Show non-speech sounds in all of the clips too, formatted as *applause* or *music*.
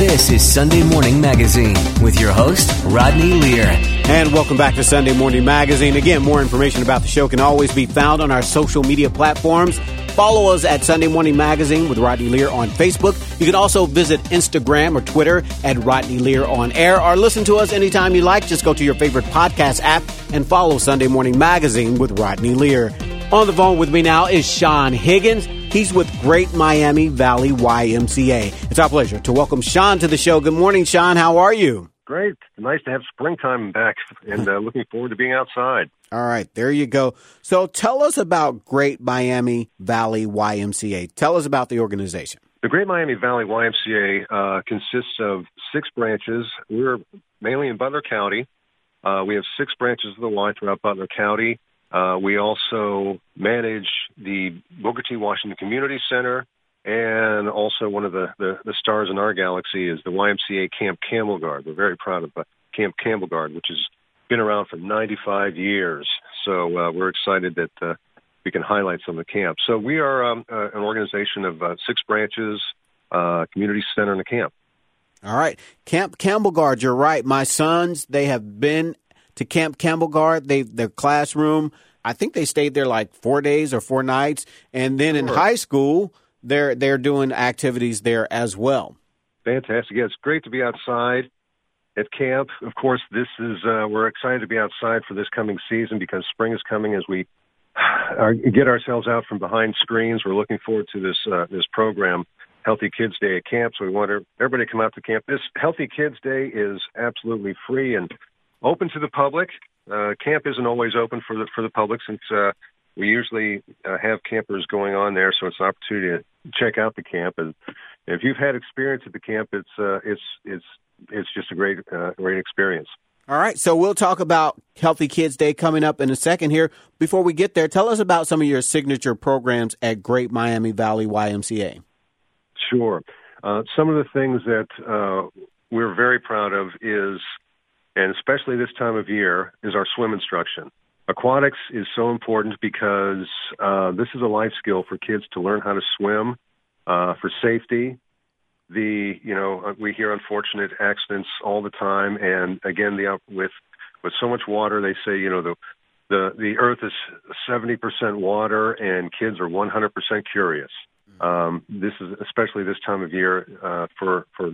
This is Sunday Morning Magazine with your host, Rodney Lear. And welcome back to Sunday Morning Magazine. Again, more information about the show can always be found on our social media platforms. Follow us at Sunday Morning Magazine with Rodney Lear on Facebook. You can also visit Instagram or Twitter at Rodney Lear on air or listen to us anytime you like. Just go to your favorite podcast app and follow Sunday Morning Magazine with Rodney Lear. On the phone with me now is Sean Higgins. He's with Great Miami Valley YMCA. It's our pleasure to welcome Sean to the show. Good morning, Sean. How are you? Great. Nice to have springtime back and uh, looking forward to being outside. All right, there you go. So tell us about Great Miami Valley YMCA. Tell us about the organization. The Great Miami Valley YMCA uh, consists of six branches. We're mainly in Butler County. Uh, we have six branches of the Y throughout Butler County. Uh, we also manage the Booker T. Washington Community Center, and also one of the, the, the, stars in our galaxy is the YMCA Camp Campbell Gard. We're very proud of uh, Camp Campbell Gard, which has been around for 95 years. So uh, we're excited that uh, we can highlight some of the camps. So we are um, uh, an organization of uh, six branches, community center, and a camp. All right, Camp Campbell Gard. You're right. My sons, they have been to Camp Campbell Gard. They their classroom. I think they stayed there like four days or four nights, and then sure. in high school, they're they're doing activities there as well. Fantastic! Yeah, it's great to be outside at camp. Of course, this is uh, we're excited to be outside for this coming season because spring is coming as we are, get ourselves out from behind screens. We're looking forward to this uh, this program. Healthy Kids Day at camp. So we want everybody to come out to camp. This Healthy Kids Day is absolutely free and open to the public. Uh, camp isn't always open for the for the public since uh, we usually uh, have campers going on there, so it's an opportunity to check out the camp. And if you've had experience at the camp, it's uh, it's it's it's just a great uh, great experience. All right, so we'll talk about Healthy Kids Day coming up in a second here. Before we get there, tell us about some of your signature programs at Great Miami Valley YMCA. Sure. Uh, some of the things that uh, we're very proud of is and especially this time of year, is our swim instruction. Aquatics is so important because uh, this is a life skill for kids to learn how to swim uh, for safety. The you know uh, we hear unfortunate accidents all the time, and again the with with so much water, they say you know the the the Earth is seventy percent water, and kids are one hundred percent curious. Mm-hmm. Um, this is especially this time of year uh, for for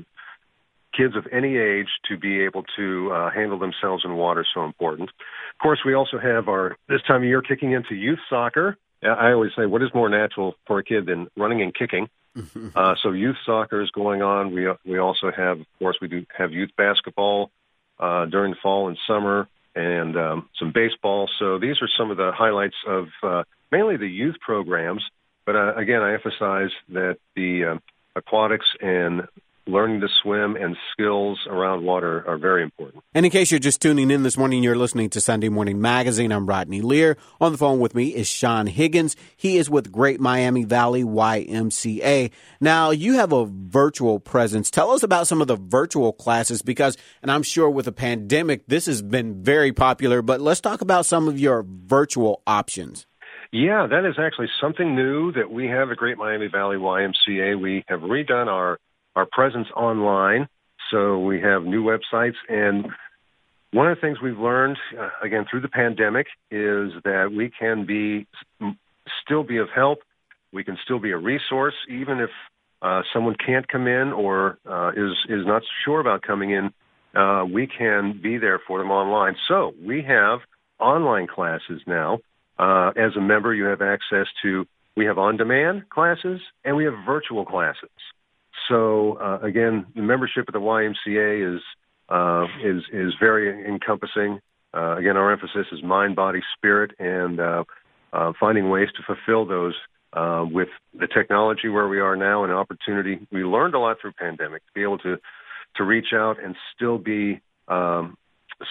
kids of any age to be able to uh, handle themselves in water is so important. Of course, we also have our this time of year kicking into youth soccer. I always say, what is more natural for a kid than running and kicking? *laughs* uh, so youth soccer is going on. We we also have, of course, we do have youth basketball uh, during the fall and summer, and um, some baseball. So these are some of the highlights of uh, mainly the youth programs. But uh, again, I emphasize that the uh, aquatics and learning to swim and skills around water are very important. And in case you're just tuning in this morning, you're listening to Sunday Morning Magazine. I'm Rodney Lear. On the phone with me is Sean Higgins. He is with Great Miami Valley YMCA. Now, you have a virtual presence. Tell us about some of the virtual classes because, and I'm sure with the pandemic, this has been very popular, but let's talk about some of your virtual options. Yeah, that is actually something new that we have at Great Miami Valley YMCA. We have redone our our presence online. So we have new websites. And one of the things we've learned, uh, again, through the pandemic is that we can be still be of help. We can still be a resource, even if uh, someone can't come in or uh, is is not sure about coming in. Uh, we can be there for them online. So we have online classes now. Uh, as a member, you have access to. We have on-demand classes and we have virtual classes. So uh, again, the membership at the YMCA is uh, is is very encompassing. Uh, again, our emphasis is mind, body, spirit, and uh, uh, finding ways to fulfill those uh, with the technology where we are now and opportunity. We learned a lot through pandemic to be able to to reach out and still be um,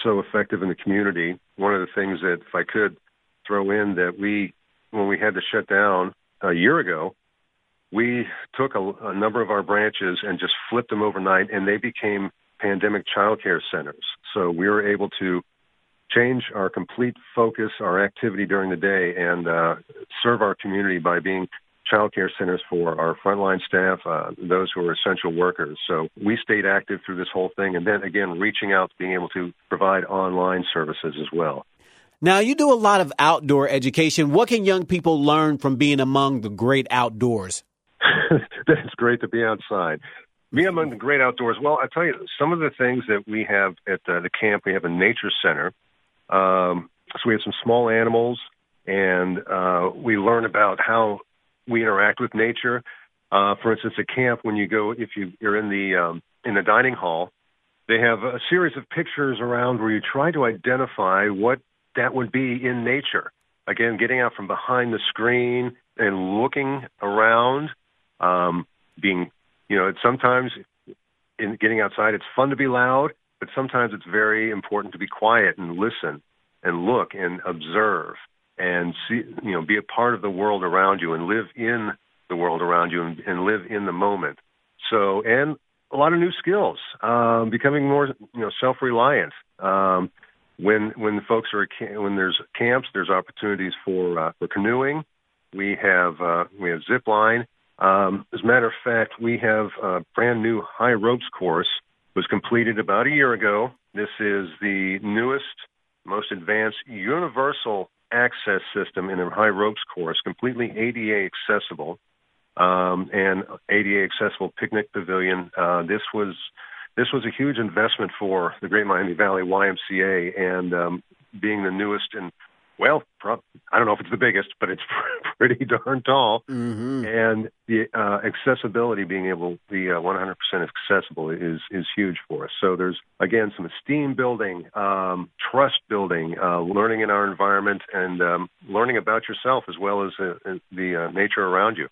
so effective in the community. One of the things that, if I could throw in, that we when we had to shut down a year ago, we took a, a number of our branches and just flipped them overnight, and they became pandemic childcare centers. So we were able to change our complete focus, our activity during the day, and uh, serve our community by being child care centers for our frontline staff, uh, those who are essential workers. So we stayed active through this whole thing, and then again, reaching out, being able to provide online services as well. Now, you do a lot of outdoor education. What can young people learn from being among the great outdoors? *laughs* it's great to be outside. Being among the great outdoors. Well, I tell you, some of the things that we have at uh, the camp, we have a nature center. Um, so we have some small animals, and uh, we learn about how we interact with nature. Uh, for instance, at camp, when you go, if you, you're in the um, in the dining hall, they have a series of pictures around where you try to identify what that would be in nature. Again, getting out from behind the screen and looking around, um, being, you know, sometimes in getting outside, it's fun to be loud, but sometimes it's very important to be quiet and listen and look and observe and see, you know, be a part of the world around you and live in the world around you and, and live in the moment. So, and a lot of new skills, um, becoming more, you know, self-reliant. Um, when when folks are when there's camps, there's opportunities for uh, for canoeing. We have uh, we have zip line. Um, as a matter of fact, we have a brand new high ropes course was completed about a year ago. This is the newest, most advanced universal access system in a high ropes course, completely ADA accessible, um, and ADA accessible picnic pavilion. Uh, this was this was a huge investment for the Great Miami Valley YMCA, and um, being the newest and well, I don't know if it's the biggest, but it's *laughs* pretty darn tall. Mm-hmm. And the uh, accessibility, being able to be uh, 100% accessible, is is huge for us. So there's again some esteem building, um, trust building, uh, learning in our environment, and um, learning about yourself as well as uh, the uh, nature around you.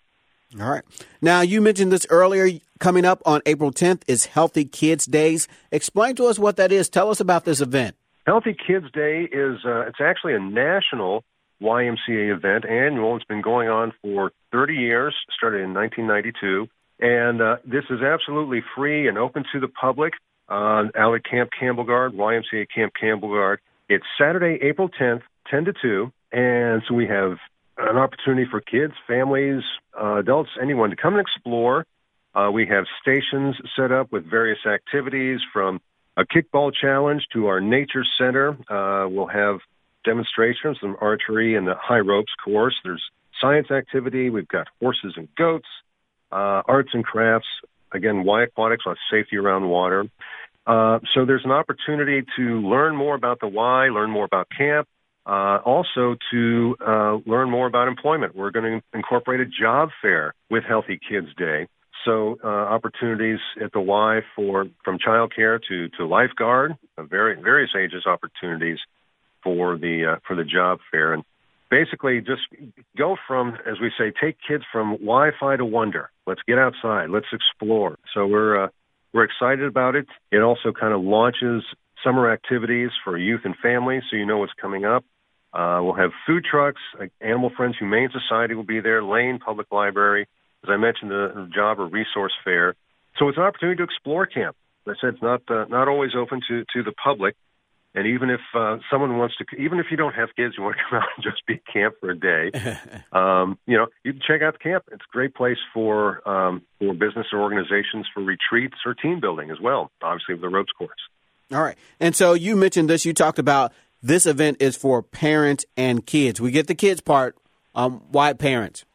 All right. Now, you mentioned this earlier. Coming up on April 10th is Healthy Kids Days. Explain to us what that is. Tell us about this event. Healthy Kids Day is uh, it's actually a national YMCA event, annual. It's been going on for 30 years, started in 1992, and uh, this is absolutely free and open to the public. Uh, out at Camp Campbell YMCA Camp Campbell It's Saturday, April 10th, 10 to 2, and so we have an opportunity for kids, families, uh, adults, anyone to come and explore. Uh, we have stations set up with various activities from a kickball challenge to our nature center. Uh, we'll have demonstrations, some archery and the high ropes course. There's science activity. We've got horses and goats, uh, arts and crafts. Again, Y Aquatics on safety around water. Uh, so there's an opportunity to learn more about the Y, learn more about camp, uh, also to uh, learn more about employment. We're going to incorporate a job fair with Healthy Kids Day. So uh, opportunities at the Y for from childcare to to lifeguard, uh, very various ages opportunities for the uh, for the job fair, and basically just go from, as we say, take kids from Wi-Fi to wonder. Let's get outside. Let's explore. So we're uh, we're excited about it. It also kind of launches summer activities for youth and families, so you know what's coming up. Uh, we'll have food trucks. Animal Friends Humane Society will be there. Lane Public Library. As I mentioned, the job or resource fair. So it's an opportunity to explore camp. As I said, it's not uh, not always open to to the public. And even if uh, someone wants to, even if you don't have kids, you want to *laughs* come out and just be at camp for a day, *laughs* um, you know, you can check out the camp. It's a great place for um, for business or organizations for retreats or team building as well. Obviously, with the ropes course. All right. And so you mentioned this. You talked about this event is for parents and kids. We get the kids part. Um, why parents?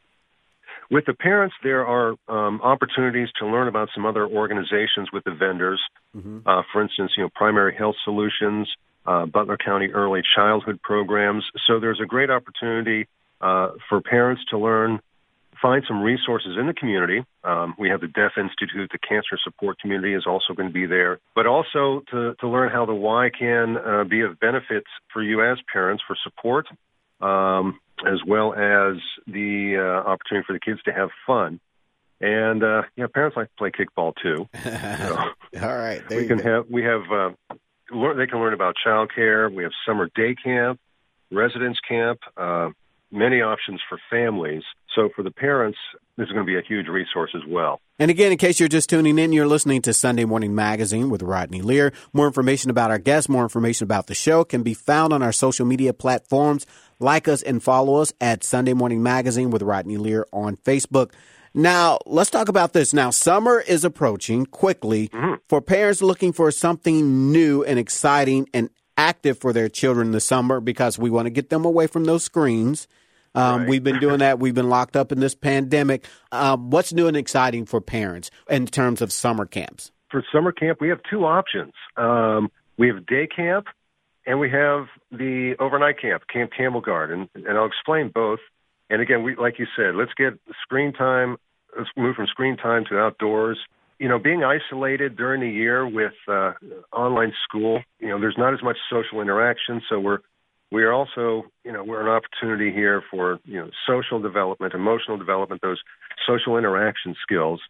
With the parents, there are um, opportunities to learn about some other organizations with the vendors. Mm-hmm. Uh, for instance, you know, Primary Health Solutions, uh, Butler County Early Childhood Programs. So there's a great opportunity uh, for parents to learn find some resources in the community. Um, we have the Deaf Institute, the Cancer Support Community is also going to be there, but also to, to learn how the Y can uh, be of benefit for you as parents for support, um, as well as the opportunity for the kids to have fun. And uh, yeah, parents like to play kickball too. *laughs* So All right, we can go. have we have uh, learn, they can learn about childcare. We have summer day camp, residence camp. Uh, many options for families. So for the parents, this is going to be a huge resource as well. And again, in case you're just tuning in, you're listening to Sunday Morning Magazine with Rodney Lear. More information about our guests, more information about the show can be found on our social media platforms. Like us and follow us at Sunday Morning Magazine with Rodney Lear on Facebook. Now, let's talk about this. Now, summer is approaching quickly mm-hmm. for parents looking for something new and exciting and active for their children this summer because we want to get them away from those screens. Um, right. We've been doing that. We've been locked up in this pandemic. Um, what's new and exciting for parents in terms of summer camps? For summer camp, we have two options. Um, we have day camp and we have the overnight camp, Camp Campbell Gard, and, and I'll explain both. And again, we like you said, let's get screen time. Let's move from screen time to outdoors. You know, being isolated during the year with uh, online school, you know, there's not as much social interaction. So we're we are also, you know, we're an opportunity here for you know social development, emotional development, those social interaction skills.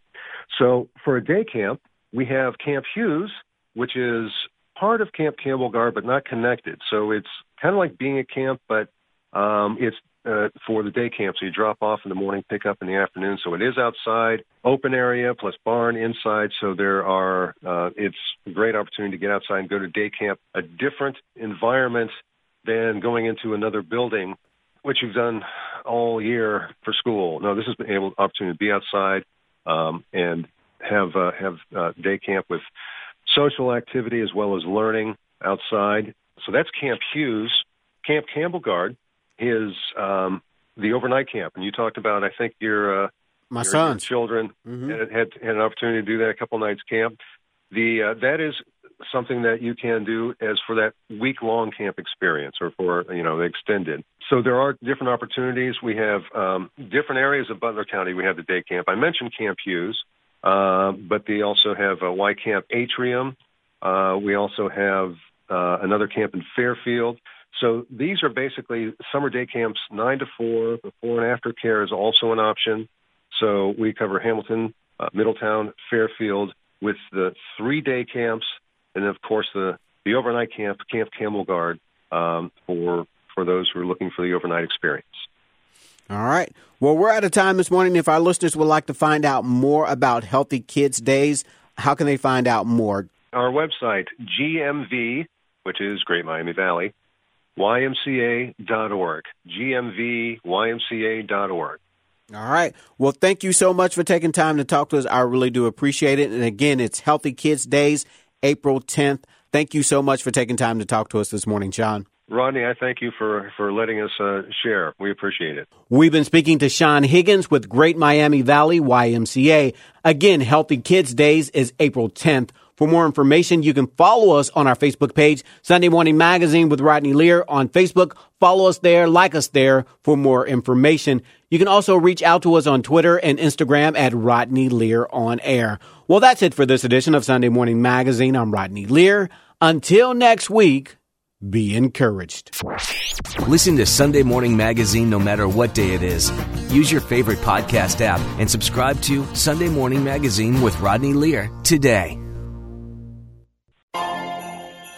So for a day camp, we have Camp Hughes, which is part of Camp Campbell Gard, but not connected. So it's kind of like being a camp, but um, it's uh, for the day camp. So you drop off in the morning, pick up in the afternoon. So it is outside, open area plus barn inside. So there are, uh, it's a great opportunity to get outside and go to day camp, a different environment than going into another building, which you've done all year for school. No, this is an able opportunity to be outside um, and have uh, have uh, day camp with social activity as well as learning outside. So that's Camp Hughes. Camp Campbell Gard is um, the overnight camp, and you talked about. I think your uh, my your, sons, your children mm-hmm. had, had, had an opportunity to do that a couple nights camp. The uh, that is something that you can do as for that week long camp experience or for you know extended. So there are different opportunities. We have um, different areas of Butler County. We have the day camp. I mentioned Camp Hughes. Uh, but they also have a Y Camp Atrium. Uh, we also have uh, another camp in Fairfield. So these are basically summer day camps, nine to four. Before and after care is also an option. So we cover Hamilton, uh, Middletown, Fairfield with the three day camps, and then of course the the overnight camp, Camp Campbell Gard, um, for for those who are looking for the overnight experience. All right. Well, we're out of time this morning. If our listeners would like to find out more about Healthy Kids Days, how can they find out more? Our website, GMV, which is Great Miami Valley, YMCA.org. GMVYMCA.org. All right. Well, thank you so much for taking time to talk to us. I really do appreciate it. And again, it's Healthy Kids Days, April 10th. Thank you so much for taking time to talk to us this morning, Sean. Rodney, I thank you for, for letting us uh, share. We appreciate it. We've been speaking to Sean Higgins with Great Miami Valley YMCA. Again, Healthy Kids Days is April 10th. For more information, you can follow us on our Facebook page, Sunday Morning Magazine with Rodney Lear on Facebook. Follow us there, like us there for more information. You can also reach out to us on Twitter and Instagram at Rodney Lear on air. Well, that's it for this edition of Sunday Morning Magazine. I'm Rodney Lear. Until next week, be encouraged. Listen to Sunday Morning Magazine no matter what day it is. Use your favorite podcast app and subscribe to Sunday Morning Magazine with Rodney Lear today.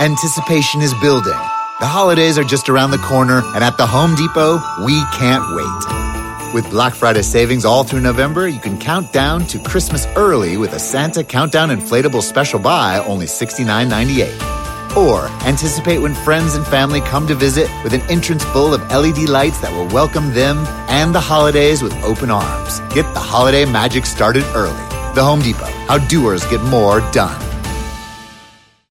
Anticipation is building. The holidays are just around the corner, and at the Home Depot, we can't wait. With Black Friday savings all through November, you can count down to Christmas early with a Santa Countdown Inflatable Special Buy, only $69.98. Or anticipate when friends and family come to visit with an entrance full of LED lights that will welcome them and the holidays with open arms. Get the holiday magic started early. The Home Depot, how doers get more done.